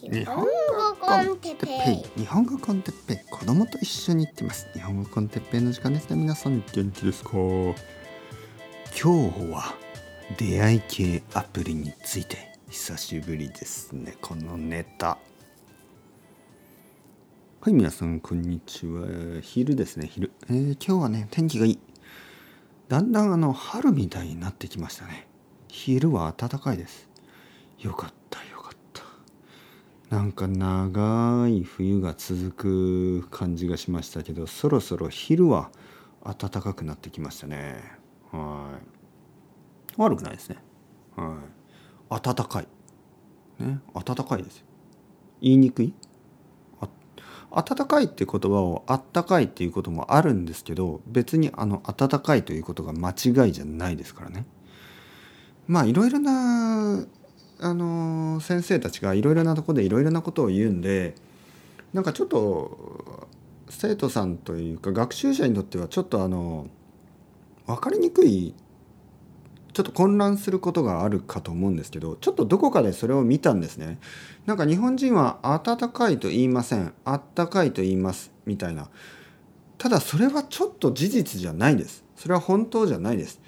日本語コンテッペイ。日本語コンテッペイ。子供と一緒に行ってます。日本語コンテッペイの時間です。ね皆さん元気ですか？今日は出会い系アプリについて。久しぶりですね。このネタ。はい皆さんこんにちは。昼ですね。昼、えー、今日はね天気がいい。だんだんあの春みたいになってきましたね。昼は暖かいです。よかった。なんか長い冬が続く感じがしましたけどそろそろ昼は暖かくなってきましたね。はい。悪くないですね。はい。暖かい。ね。暖かいですよ。言いにくい？暖かいって言葉をあったかいっていうこともあるんですけど別にあの暖かいということが間違いじゃないですからね。まあいろいろなあの先生たちがいろいろなとこでいろいろなことを言うんでなんかちょっと生徒さんというか学習者にとってはちょっとあの分かりにくいちょっと混乱することがあるかと思うんですけどちょっとどこかでそれを見たんですね。なんか日本人は暖かいと言いませんあったかいと言いますみたいな。ただそれはちょっと事実じゃないです。それは本当じゃないです。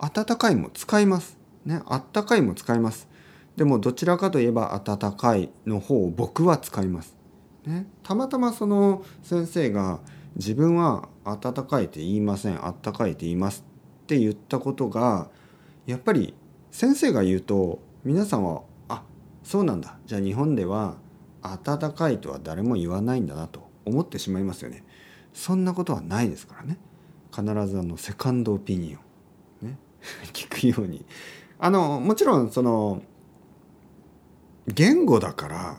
暖かいも使います。ねあったかいも使います。でもどちらかといえば温かいの方を僕は使います。ね、たまたまその先生が自分は温かいって言いませんあったかいって言いますって言ったことがやっぱり先生が言うと皆さんはあそうなんだじゃあ日本では温かいとは誰も言わないんだなと思ってしまいますよね。そんなことはないですからね。必ずあのセカンドオピニオン、ね、聞くようにあのもちろんその言語だから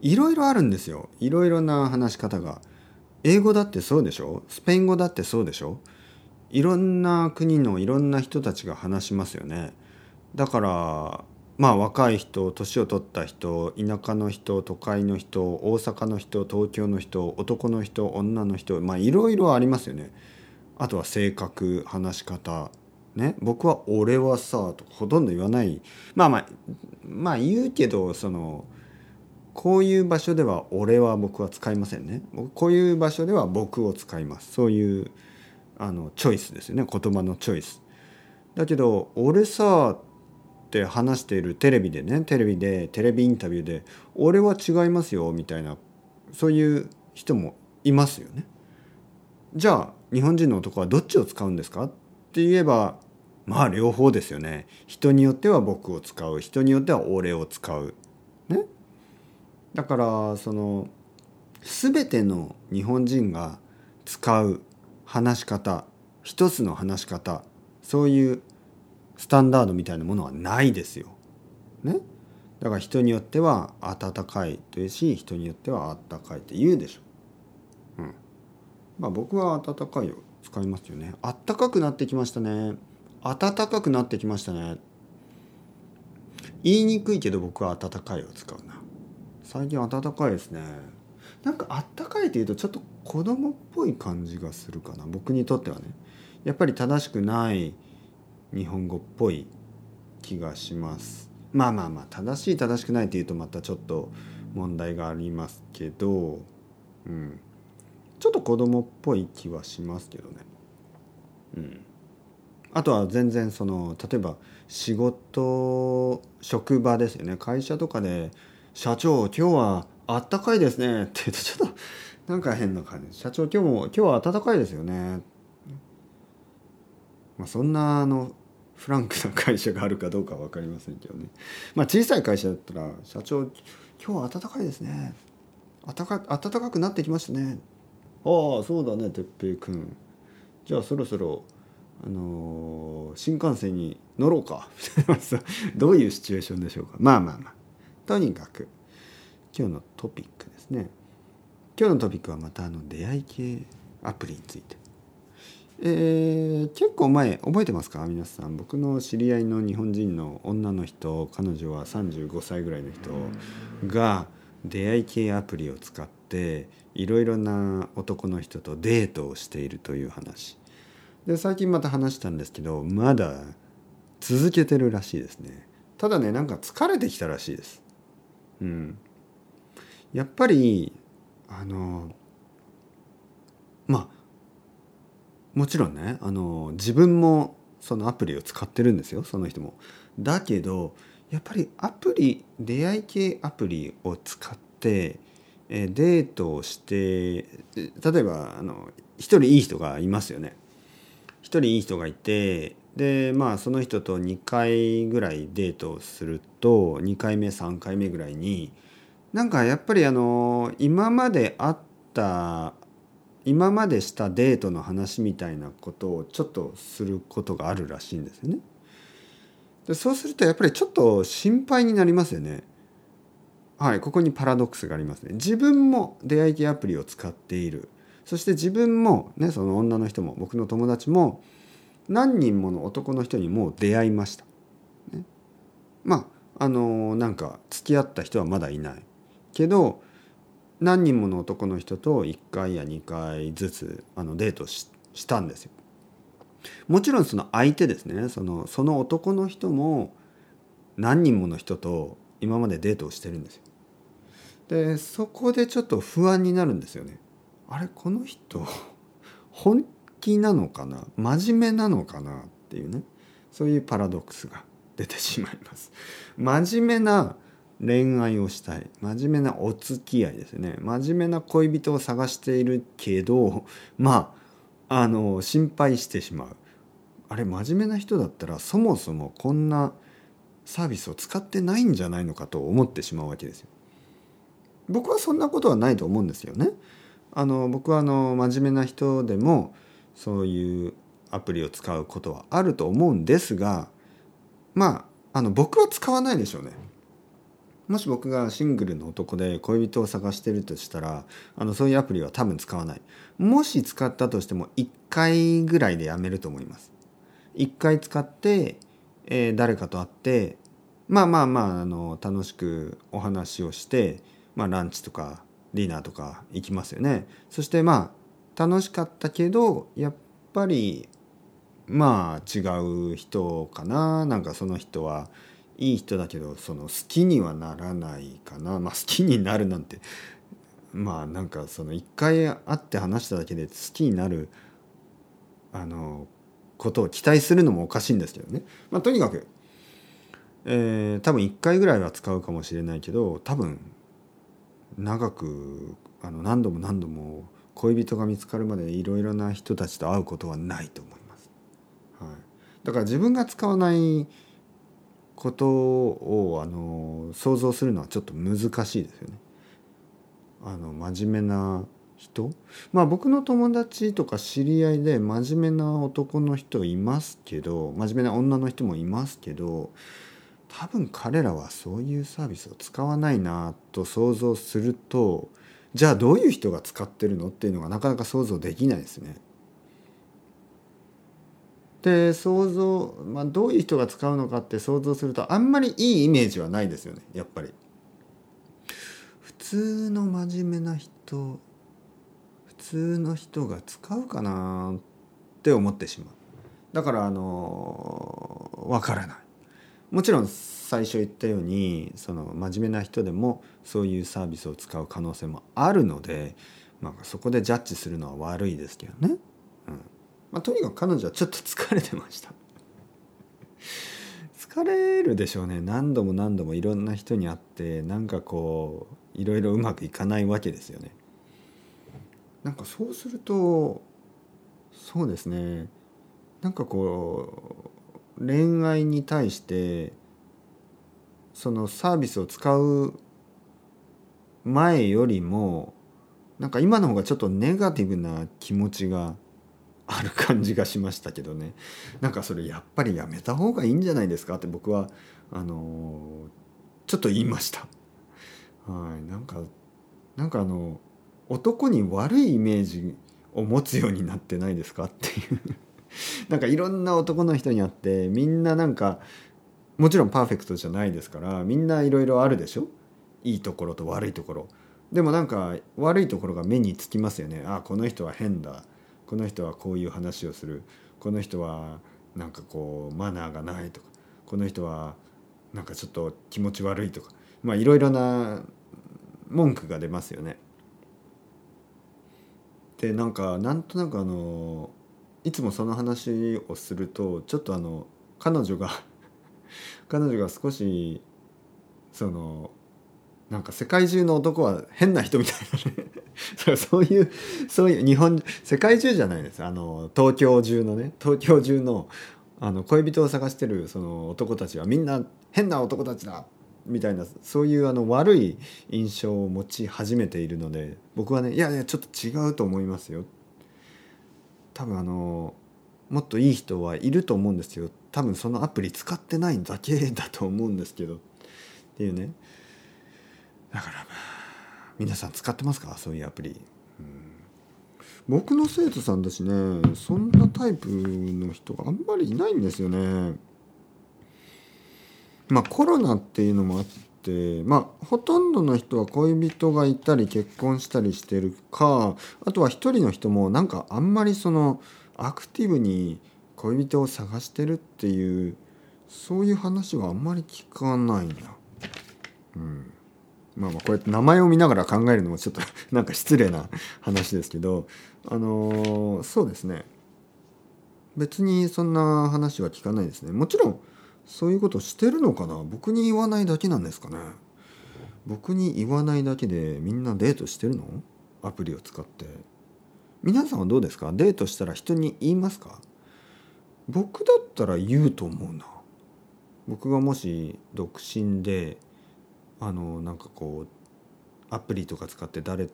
いろいろあるんですよ。いろいろな話し方が。英語だってそうでしょ？スペイン語だってそうでしょ？いろんな国のいろんな人たちが話しますよね。だからまあ若い人年を取った人田舎の人都会の人大阪の人東京の人男の人女の人まあいろいろありますよね。あとは性格話し方。ね僕は「俺はさ」とほとんど言わない。まあまあまあ言うけどそのこういう場所では「俺」は僕は使いませんね。こういう場所では「僕」を使います。そういうあのチョイスですよね。言葉のチョイス。だけど「俺さ」って話しているテレビでねテレビでテレビインタビューで「俺は違いますよ」みたいなそういう人もいますよね。じゃあ日本人の男はどっちを使うんですか？って言えばまあ両方ですよね人によっては僕を使う人によっては俺を使うねだからその全ての日本人が使う話し方一つの話し方そういうスタンダードみたいなものはないですよ。ねだから人によっては温かいというし人によってはあったかいって言うでしょ。うん。まあ僕は温かいを使いますよね。あったかくなってきましたね。暖かくなってきましたね。言いにくいけど僕は暖かいを使うな。最近暖かいですね。なんかあったかいというとちょっと子供っぽい感じがするかな。僕にとってはね。やっぱり正しくない日本語っぽい気がします。まあまあまあ正しい正しくないっていうとまたちょっと問題がありますけど。うん。ちょっと子供っぽい気はしますけどね。うん。あとは全然その例えば仕事職場ですよね。会社とかで「社長今日はあったかいですね」って言うとちょっとなんか変な感じ「社長今日も今日は暖かいですよね」まあ、そんなあのフランクな会社があるかどうかは分かりませんけどね。まあ小さい会社だったら「社長今日は暖かいですね」暖か暖かくなってきましたね。ああそうだね哲平君。じゃあそろそろあの、新幹線に乗ろうか。どういうシチュエーションでしょうか。まあまあまあ。とにかく今日のトピックですね。今日のトピックはまたあの出会い系アプリについて。えー、結構前覚えてますか？皆さん。僕の知り合いの日本人の女の人彼女は35歳ぐらいの人が出会い系アプリを使っていろいろな男の人とデートをしているという話。で最近また話したんですけどまだ続けてるらしいですねただねなんか疲れてきたらしいですうんやっぱりあのまあもちろんねあの自分もそのアプリを使ってるんですよその人も。だけどやっぱりアプリ出会い系アプリを使ってデートをして例えばあの一人いい人がいますよね。一人いい人がいてでまあその人と2回ぐらいデートをすると2回目3回目ぐらいになんかやっぱりあの今まであった今までしたデートの話みたいなことをちょっとすることがあるらしいんですよね。でそうするとやっぱりちょっと心配になりますよね。はいここにパラドックスがありますね。自分も出会い系アプリを使っているそして自分もねその女の人も僕の友達も何人もの男の人にもう出会いました。ね、まああのなんか付き合った人はまだいないけど何人もの男の人と1回や2回ずつあのデートしたんですよ。もちろんその相手ですねそのその男の人も何人もの人と今までデートをしてるんですよ。でそこでちょっと不安になるんですよね。あれこの人 本気なのかな？真面目なのかなっていうねそういうパラドックスが出てしまいます。真面目な恋愛をしたい真面目なお付き合いですね真面目な恋人を探しているけどまああの心配してしまうあれ真面目な人だったらそもそもこんなサービスを使ってないんじゃないのかと思ってしまうわけですよ。僕はそんなことはないと思うんですよね。あの僕はあの真面目な人でもそういうアプリを使うことはあると思うんですがまああの僕は使わないでしょうね。もし僕がシングルの男で恋人を探してるとしたらあのそういうアプリは多分使わないもし使ったとしても1回ぐらいでやめると思います1回使って、えー、誰かと会ってまあまあまああの楽しくお話をして、まあ、ランチとかディナーとか行きますよね。そしてまあ楽しかったけどやっぱりまあ違う人かな。なんかその人はいい人だけどその好きにはならないかな。まあ好きになるなんてまあなんかその一回会って話しただけで好きになるあのことを期待するのもおかしいんですけどね、まあ、とにかく、えー、多分1回ぐらいは使うかもしれないけど多分長くあの何度も何度も恋人が見つかるまでいろいろな人たちと会うことはないと思います。はい、だから自分が使わないことをあの想像するのはちょっと難しいですよね。あの真面目な人？まあ僕の友達とか知り合いで真面目な男の人いますけど真面目な女の人もいますけど多分彼らはそういうサービスを使わないなと想像するとじゃあどういう人が使ってるのっていうのがなかなか想像できないですね。で想像、まあ、どういう人が使うのかって想像するとあんまりいいイメージはないですよねやっぱり。普通の真面目な人普通の人が使うかなって思ってしまう。だからあのわからない。もちろん最初言ったようにその真面目な人でもそういうサービスを使う可能性もあるので、まあ、そこでジャッジするのは悪いですけどね。うん。まあ、とにかく彼女はちょっと疲れてました。疲れるでしょうね。何度も何度もいろんな人に会ってなんかこういろいろうまくいかないわけですよね。なんかそうするとそうですね。なんかこう恋愛に対してそのサービスを使う前よりもなんか今の方がちょっとネガティブな気持ちがある感じがしましたけどね。なんかそれやっぱりやめた方がいいんじゃないですかって僕はあのちょっと言いました。はい、なんかなんかあの男に悪いイメージを持つようになってないですかっていう。なんかいろんな男の人に会ってみんななんかもちろんパーフェクトじゃないですからみんないろいろあるでしょ？いいところと悪いところ。でもなんか悪いところが目につきますよね。あこの人は変だ。この人はこういう話をする。この人はなんかこうマナーがないとか。この人はなんかちょっと気持ち悪いとか。まあいろいろな文句が出ますよね。でなんかなんとなくあのいつもその話をするとちょっとあの彼女が 彼女が少しそのなんか世界中の男は変な人みたいなね。そういうそういう日本世界中じゃないです。あの東京中のね東京中のあの恋人を探してるその男たちはみんな変な男たちだみたいなそういうあの悪い印象を持ち始めているので僕はねいやいやちょっと違うと思いますよ。多分あのもっといい人はいると思うんですよ。多分そのアプリ使ってないだけだと思うんですけど。っていうね。だからまあ皆さん使ってますか？そういうアプリ、うん。僕の生徒さんだしねそんなタイプの人があんまりいないんですよね。まあコロナっていうのもあってまあほとんどの人は恋人がいたり結婚したりしてるかあとは一人の人もなんかあんまりそのアクティブに恋人を探してるっていうそういう話はあんまり聞かないな。うん。まあまあこうやって名前を見ながら考えるのもちょっとなんか失礼な話ですけどあのーそうですね。別にそんな話は聞かないですね。もちろんそういうことしてるのかな？僕に言わないだけなんですかね？僕に言わないだけでみんなデートしてるの？アプリを使って。皆さんはどうですか？デートしたら人に言いますか？僕だったら言うと思うな。僕がもし独身であのなんかこうアプリとか使って誰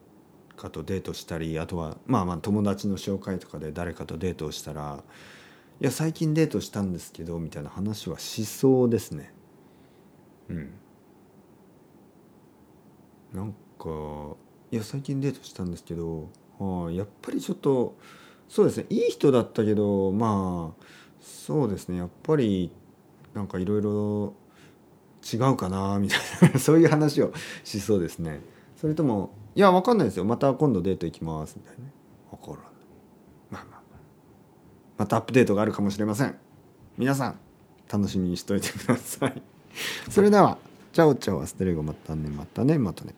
かとデートしたりあとはまあまあ友達の紹介とかで誰かとデートをしたら「いや最近デートしたんですけど」みたいな話はしそうですね。うん。なんか「いや最近デートしたんですけどああやっぱりちょっとそうですねいい人だったけどまあそうですねやっぱりなんかいろいろ違うかなみたいな そういう話をしそうですね。それとも「いやわかんないですよ。また今度デート行きます」みたいなね分からないまあまあまあまたアップデートがあるかもしれません。皆さん楽しみにしといてください。それではチャオチャオアステレゴまたねまたねまたね。